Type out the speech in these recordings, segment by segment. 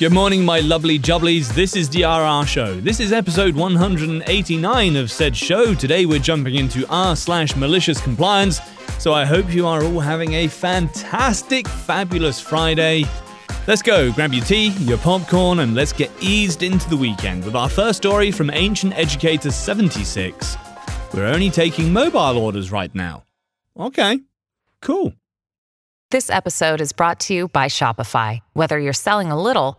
Good morning, my lovely jubblies. This is the RR Show. This is episode 189 of said show. Today we're jumping into r slash malicious compliance. So I hope you are all having a fantastic, fabulous Friday. Let's go, grab your tea, your popcorn, and let's get eased into the weekend with our first story from Ancient Educator 76. We're only taking mobile orders right now. Okay, cool. This episode is brought to you by Shopify. Whether you're selling a little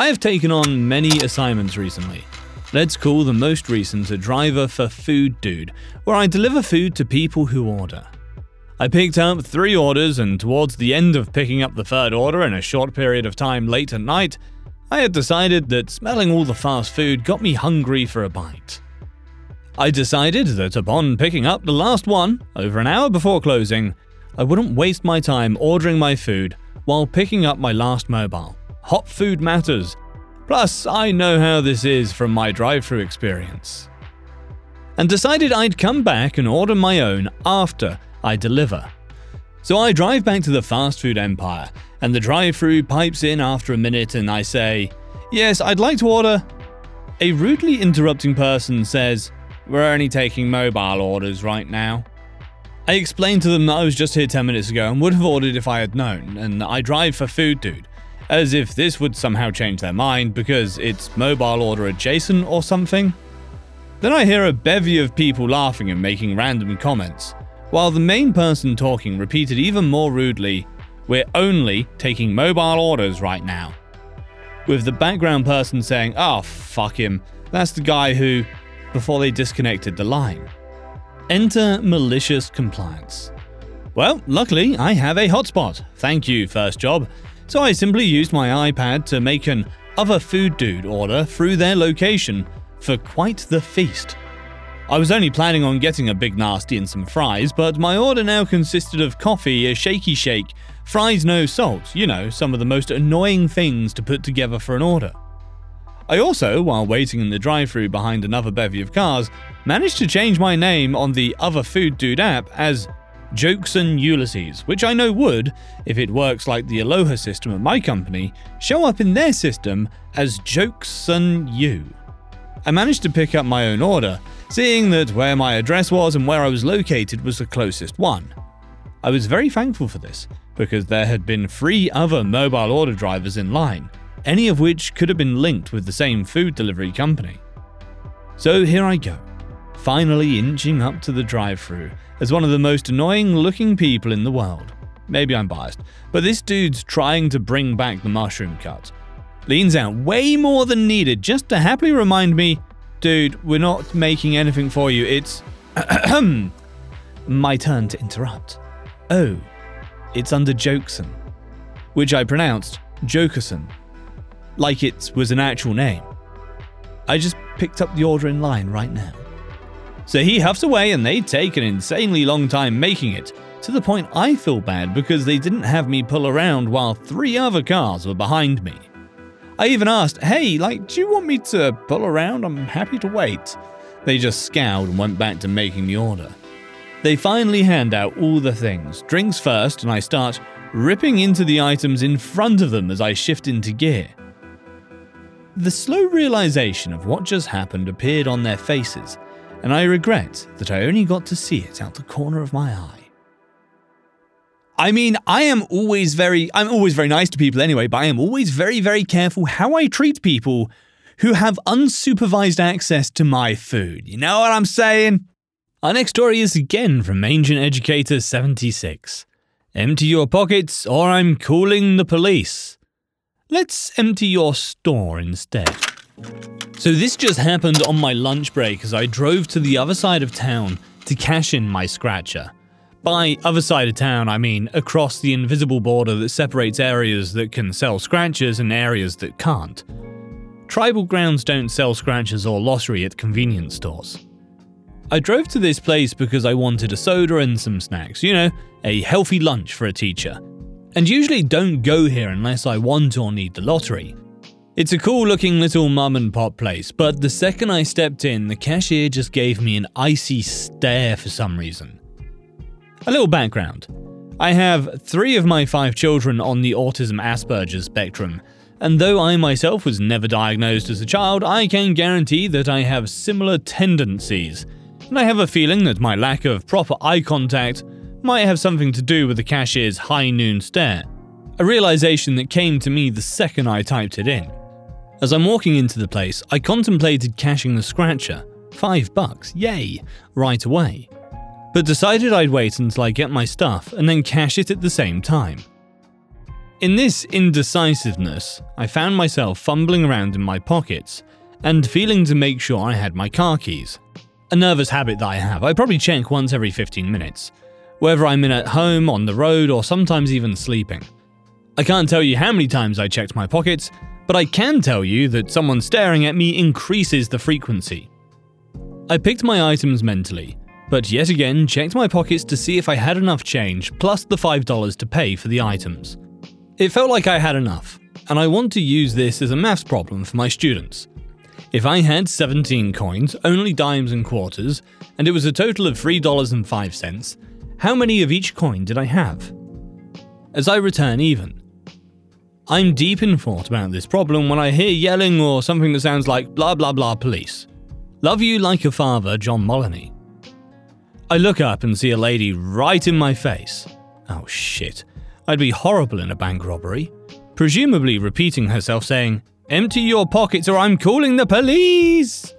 I have taken on many assignments recently. Let's call the most recent a driver for Food Dude, where I deliver food to people who order. I picked up three orders, and towards the end of picking up the third order in a short period of time late at night, I had decided that smelling all the fast food got me hungry for a bite. I decided that upon picking up the last one, over an hour before closing, I wouldn't waste my time ordering my food while picking up my last mobile. Hot food matters. Plus, I know how this is from my drive through experience. And decided I'd come back and order my own after I deliver. So I drive back to the fast food empire, and the drive through pipes in after a minute, and I say, Yes, I'd like to order. A rudely interrupting person says, We're only taking mobile orders right now. I explained to them that I was just here 10 minutes ago and would have ordered if I had known, and I drive for Food Dude, as if this would somehow change their mind because it's mobile order adjacent or something. Then I hear a bevy of people laughing and making random comments, while the main person talking repeated even more rudely, We're only taking mobile orders right now. With the background person saying, Oh, fuck him, that's the guy who, before they disconnected the line. Enter malicious compliance. Well, luckily, I have a hotspot. Thank you, first job. So I simply used my iPad to make an other food dude order through their location for quite the feast. I was only planning on getting a big nasty and some fries, but my order now consisted of coffee, a shaky shake, fries no salt, you know, some of the most annoying things to put together for an order. I also, while waiting in the drive through behind another bevy of cars, managed to change my name on the Other Food Dude app as Jokeson Ulysses, which I know would, if it works like the Aloha system at my company, show up in their system as Jokes and You. I managed to pick up my own order, seeing that where my address was and where I was located was the closest one. I was very thankful for this, because there had been three other mobile order drivers in line, any of which could have been linked with the same food delivery company. So here I go, finally inching up to the drive through as one of the most annoying looking people in the world. Maybe I'm biased, but this dude's trying to bring back the mushroom cut. Leans out way more than needed just to happily remind me, dude, we're not making anything for you, it's. My turn to interrupt. Oh, it's under Jokeson, which I pronounced Jokerson, like it was an actual name. I just picked up the order in line right now. So he huffs away, and they take an insanely long time making it, to the point I feel bad because they didn't have me pull around while three other cars were behind me. I even asked, hey, like, do you want me to pull around? I'm happy to wait. They just scowled and went back to making the order. They finally hand out all the things, drinks first, and I start ripping into the items in front of them as I shift into gear. The slow realization of what just happened appeared on their faces, and I regret that I only got to see it out the corner of my eye. I mean, I am always very I'm always very nice to people anyway, but I am always very very careful how I treat people who have unsupervised access to my food. You know what I'm saying? Our next story is again from Ancient Educator 76. Empty your pockets, or I'm calling the police. Let's empty your store instead. So, this just happened on my lunch break as I drove to the other side of town to cash in my scratcher. By other side of town, I mean across the invisible border that separates areas that can sell scratchers and areas that can't. Tribal grounds don't sell scratchers or lottery at convenience stores. I drove to this place because I wanted a soda and some snacks, you know, a healthy lunch for a teacher. And usually don't go here unless I want or need the lottery. It's a cool looking little mum and pop place, but the second I stepped in, the cashier just gave me an icy stare for some reason. A little background I have three of my five children on the autism Asperger's spectrum, and though I myself was never diagnosed as a child, I can guarantee that I have similar tendencies, and I have a feeling that my lack of proper eye contact might have something to do with the cashier's high noon stare. A realization that came to me the second I typed it in. As I'm walking into the place, I contemplated cashing the scratcher, five bucks, yay, right away but decided I'd wait until I get my stuff and then cash it at the same time. In this indecisiveness, I found myself fumbling around in my pockets and feeling to make sure I had my car keys. A nervous habit that I have, I probably check once every 15 minutes, whether I'm in at home, on the road, or sometimes even sleeping. I can't tell you how many times I checked my pockets, but I can tell you that someone staring at me increases the frequency. I picked my items mentally but yet again checked my pockets to see if I had enough change plus the $5 to pay for the items. It felt like I had enough, and I want to use this as a maths problem for my students. If I had 17 coins, only dimes and quarters, and it was a total of $3.05, how many of each coin did I have? As I return even. I'm deep in thought about this problem when I hear yelling or something that sounds like blah blah blah police. Love you like a father, John Moloney. I look up and see a lady right in my face. Oh shit. I'd be horrible in a bank robbery. Presumably repeating herself saying, Empty your pockets or I'm calling the police!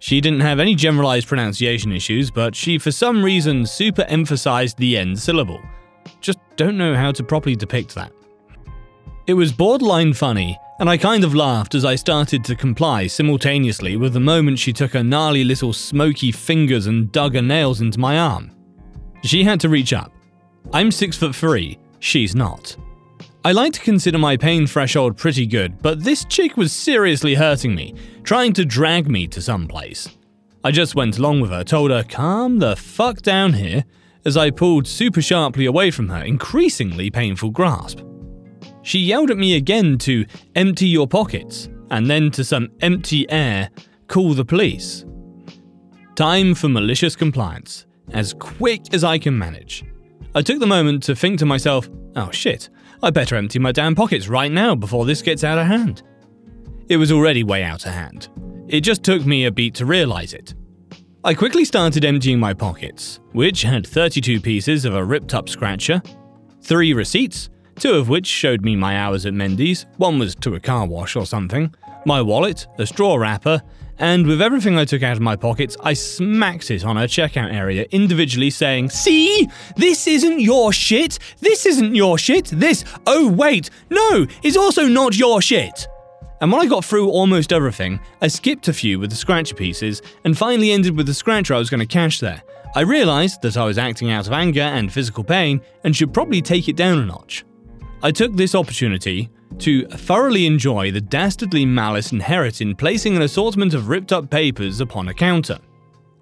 She didn't have any generalized pronunciation issues, but she for some reason super emphasized the end syllable. Just don't know how to properly depict that. It was borderline funny, and I kind of laughed as I started to comply simultaneously with the moment she took her gnarly little smoky fingers and dug her nails into my arm. She had to reach up. I'm six foot three, she's not. I like to consider my pain threshold pretty good, but this chick was seriously hurting me, trying to drag me to some place. I just went along with her, told her, calm the fuck down here, as I pulled super sharply away from her increasingly painful grasp. She yelled at me again to empty your pockets, and then to some empty air, call the police. Time for malicious compliance, as quick as I can manage. I took the moment to think to myself, oh shit, I better empty my damn pockets right now before this gets out of hand. It was already way out of hand. It just took me a beat to realize it. I quickly started emptying my pockets, which had 32 pieces of a ripped up scratcher, three receipts, two of which showed me my hours at Mendy's, one was to a car wash or something, my wallet, a straw wrapper, and with everything I took out of my pockets, I smacked it on her checkout area individually, saying, See, this isn't your shit, this isn't your shit, this, oh wait, no, is also not your shit. And when I got through almost everything, I skipped a few with the scratcher pieces and finally ended with the scratcher I was going to cash there. I realised that I was acting out of anger and physical pain and should probably take it down a notch. I took this opportunity to thoroughly enjoy the dastardly malice inherent in placing an assortment of ripped up papers upon a counter.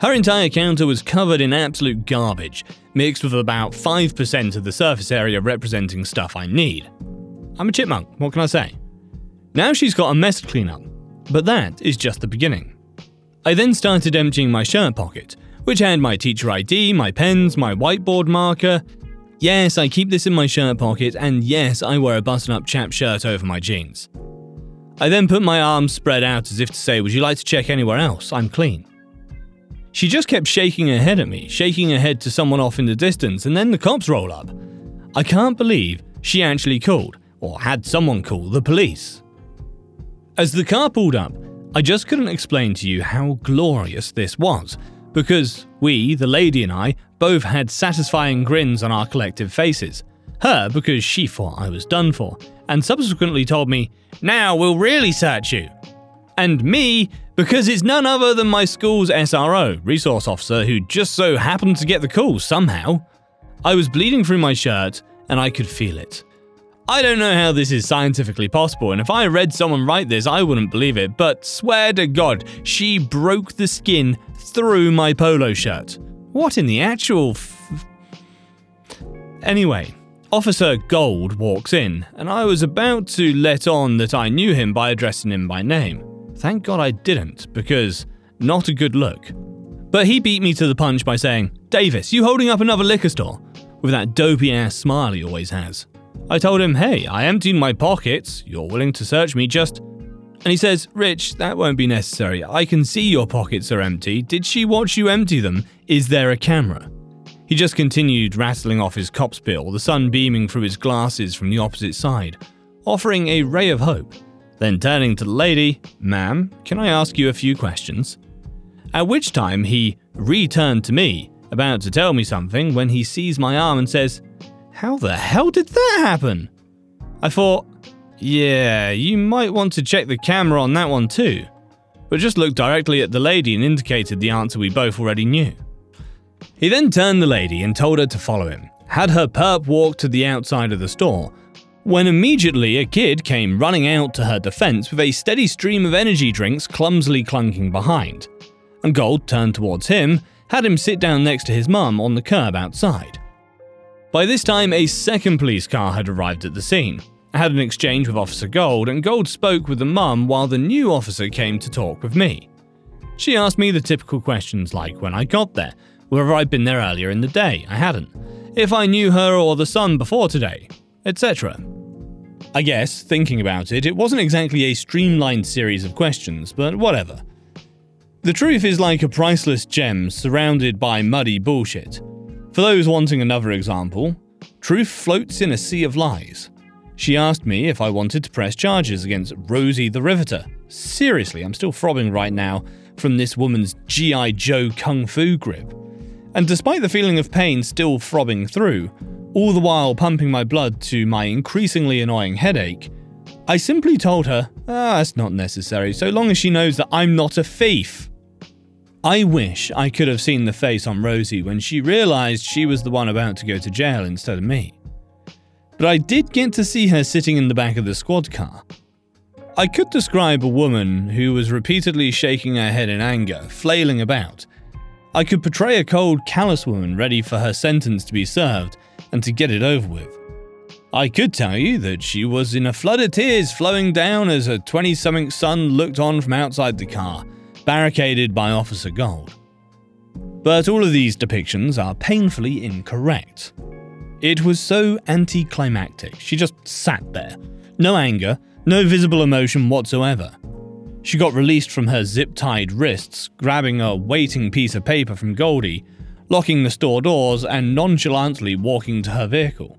Her entire counter was covered in absolute garbage, mixed with about 5% of the surface area representing stuff I need. I'm a chipmunk, what can I say? Now she's got a mess to clean up, but that is just the beginning. I then started emptying my shirt pocket, which had my teacher ID, my pens, my whiteboard marker, Yes, I keep this in my shirt pocket, and yes, I wear a button up chap shirt over my jeans. I then put my arms spread out as if to say, Would you like to check anywhere else? I'm clean. She just kept shaking her head at me, shaking her head to someone off in the distance, and then the cops roll up. I can't believe she actually called, or had someone call, the police. As the car pulled up, I just couldn't explain to you how glorious this was, because we, the lady and I, both had satisfying grins on our collective faces. Her because she thought I was done for, and subsequently told me, Now we'll really search you. And me because it's none other than my school's SRO, resource officer, who just so happened to get the call somehow. I was bleeding through my shirt, and I could feel it. I don't know how this is scientifically possible, and if I read someone write this, I wouldn't believe it, but swear to God, she broke the skin through my polo shirt. What in the actual. F- anyway, Officer Gold walks in, and I was about to let on that I knew him by addressing him by name. Thank God I didn't, because not a good look. But he beat me to the punch by saying, Davis, you holding up another liquor store? With that dopey ass smile he always has. I told him, hey, I emptied my pockets. You're willing to search me, just. And he says, Rich, that won't be necessary. I can see your pockets are empty. Did she watch you empty them? Is there a camera? He just continued rattling off his cop's bill, the sun beaming through his glasses from the opposite side, offering a ray of hope. Then turning to the lady, Ma'am, can I ask you a few questions? At which time he returned to me, about to tell me something, when he sees my arm and says, how the hell did that happen? I thought, yeah, you might want to check the camera on that one too. But just looked directly at the lady and indicated the answer we both already knew. He then turned the lady and told her to follow him, had her perp walk to the outside of the store, when immediately a kid came running out to her defense with a steady stream of energy drinks clumsily clunking behind. And Gold turned towards him, had him sit down next to his mum on the curb outside. By this time, a second police car had arrived at the scene. I had an exchange with Officer Gold, and Gold spoke with the mum while the new officer came to talk with me. She asked me the typical questions like when I got there, whether I'd been there earlier in the day, I hadn't, if I knew her or the son before today, etc. I guess, thinking about it, it wasn't exactly a streamlined series of questions, but whatever. The truth is like a priceless gem surrounded by muddy bullshit. For those wanting another example, truth floats in a sea of lies. She asked me if I wanted to press charges against Rosie the Riveter. Seriously, I'm still throbbing right now from this woman's G.I. Joe kung fu grip. And despite the feeling of pain still throbbing through, all the while pumping my blood to my increasingly annoying headache, I simply told her, ah, that's not necessary, so long as she knows that I'm not a thief. I wish I could have seen the face on Rosie when she realised she was the one about to go to jail instead of me. But I did get to see her sitting in the back of the squad car. I could describe a woman who was repeatedly shaking her head in anger, flailing about. I could portray a cold, callous woman ready for her sentence to be served and to get it over with. I could tell you that she was in a flood of tears flowing down as her 20 something son looked on from outside the car, barricaded by Officer Gold. But all of these depictions are painfully incorrect. It was so anticlimactic, she just sat there. No anger, no visible emotion whatsoever. She got released from her zip tied wrists, grabbing a waiting piece of paper from Goldie, locking the store doors, and nonchalantly walking to her vehicle.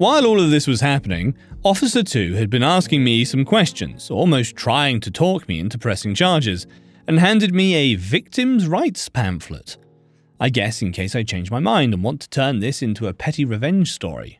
While all of this was happening, Officer 2 had been asking me some questions, almost trying to talk me into pressing charges, and handed me a victim's rights pamphlet. I guess in case I change my mind and want to turn this into a petty revenge story.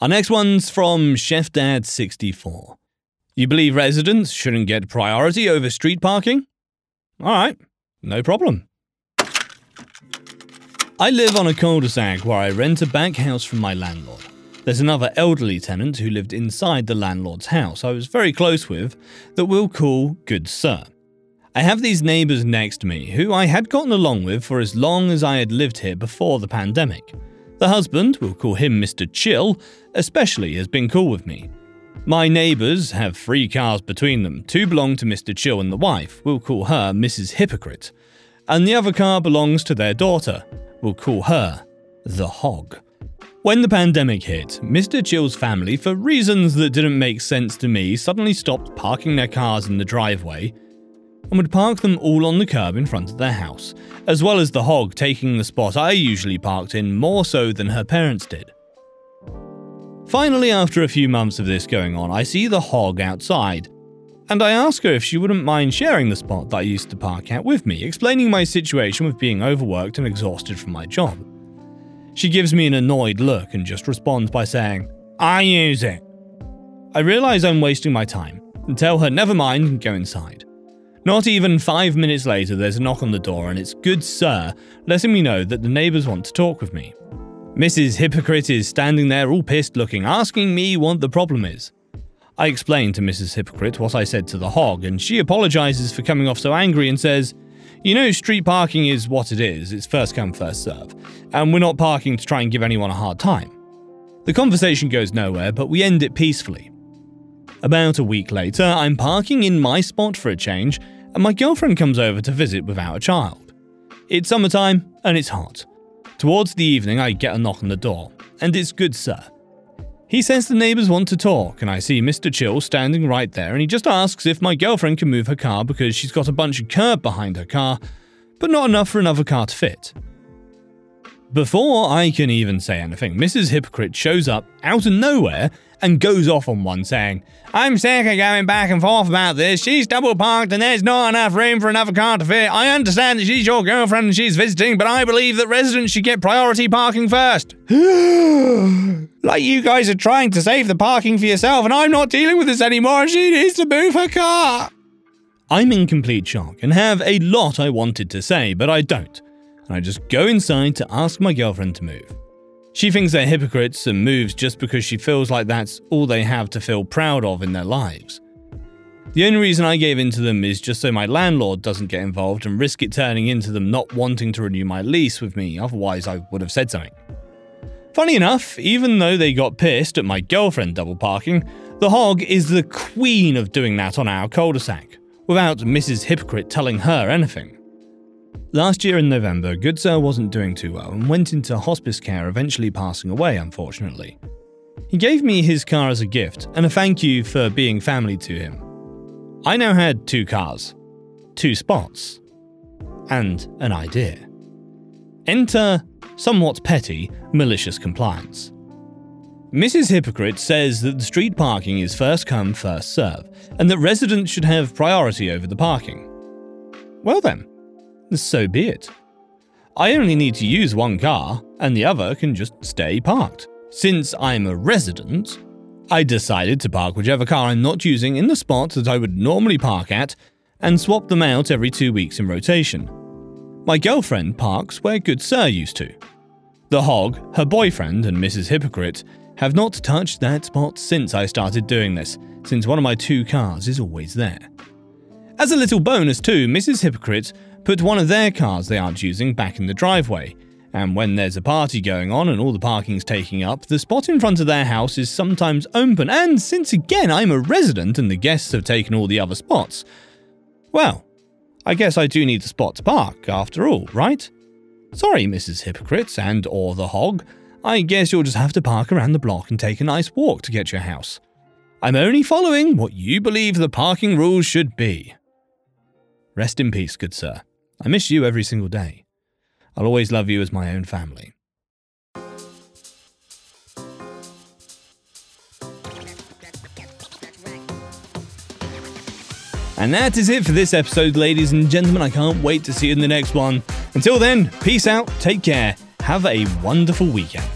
Our next one's from Chef Dad 64. You believe residents shouldn't get priority over street parking? Alright, no problem. I live on a cul de sac where I rent a back house from my landlord. There's another elderly tenant who lived inside the landlord's house I was very close with that we'll call Good Sir. I have these neighbours next to me who I had gotten along with for as long as I had lived here before the pandemic. The husband, we'll call him Mr. Chill, especially has been cool with me. My neighbours have three cars between them. Two belong to Mr. Chill and the wife. We'll call her Mrs. Hypocrite. And the other car belongs to their daughter. We'll call her the Hog. When the pandemic hit, Mr. Chill's family, for reasons that didn't make sense to me, suddenly stopped parking their cars in the driveway and would park them all on the curb in front of their house, as well as the hog taking the spot I usually parked in more so than her parents did. Finally, after a few months of this going on, I see the hog outside, and I ask her if she wouldn't mind sharing the spot that I used to park at with me, explaining my situation with being overworked and exhausted from my job. She gives me an annoyed look and just responds by saying, I use it. I realise I'm wasting my time and tell her never mind and go inside. Not even five minutes later, there's a knock on the door, and it's good sir letting me know that the neighbours want to talk with me. Mrs. Hypocrite is standing there all pissed looking, asking me what the problem is. I explain to Mrs. Hypocrite what I said to the hog, and she apologises for coming off so angry and says, You know, street parking is what it is, it's first come, first serve, and we're not parking to try and give anyone a hard time. The conversation goes nowhere, but we end it peacefully. About a week later, I'm parking in my spot for a change, and my girlfriend comes over to visit without a child. It's summertime, and it's hot. Towards the evening, I get a knock on the door, and it's good, sir. He says the neighbours want to talk, and I see Mr. Chill standing right there, and he just asks if my girlfriend can move her car because she's got a bunch of curb behind her car, but not enough for another car to fit. Before I can even say anything, Mrs. Hypocrite shows up out of nowhere and goes off on one saying, I'm sick of going back and forth about this. She's double parked and there's not enough room for another car to fit. I understand that she's your girlfriend and she's visiting, but I believe that residents should get priority parking first. like you guys are trying to save the parking for yourself, and I'm not dealing with this anymore. She needs to move her car. I'm in complete shock and have a lot I wanted to say, but I don't. And I just go inside to ask my girlfriend to move. She thinks they're hypocrites and moves just because she feels like that's all they have to feel proud of in their lives. The only reason I gave in to them is just so my landlord doesn't get involved and risk it turning into them not wanting to renew my lease with me, otherwise, I would have said something. Funny enough, even though they got pissed at my girlfriend double parking, the hog is the queen of doing that on our cul de sac, without Mrs. Hypocrite telling her anything. Last year in November, Good Sir wasn't doing too well and went into hospice care, eventually passing away, unfortunately. He gave me his car as a gift and a thank you for being family to him. I now had two cars, two spots, and an idea. Enter somewhat petty, malicious compliance. Mrs. Hypocrite says that the street parking is first come, first serve, and that residents should have priority over the parking. Well then, so be it. I only need to use one car, and the other can just stay parked. Since I'm a resident, I decided to park whichever car I'm not using in the spot that I would normally park at and swap them out every two weeks in rotation. My girlfriend parks where Good Sir used to. The Hog, her boyfriend, and Mrs. Hypocrite have not touched that spot since I started doing this, since one of my two cars is always there. As a little bonus, too, Mrs. Hypocrite put one of their cars they aren't using back in the driveway. And when there's a party going on and all the parking's taking up, the spot in front of their house is sometimes open. And since again I'm a resident and the guests have taken all the other spots, well, I guess I do need a spot to park after all, right? Sorry, Mrs. Hypocrites and or the hog. I guess you'll just have to park around the block and take a nice walk to get your house. I'm only following what you believe the parking rules should be. Rest in peace, good sir. I miss you every single day. I'll always love you as my own family. And that is it for this episode, ladies and gentlemen. I can't wait to see you in the next one. Until then, peace out, take care, have a wonderful weekend.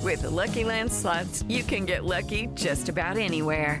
With the Lucky Land slots, you can get lucky just about anywhere.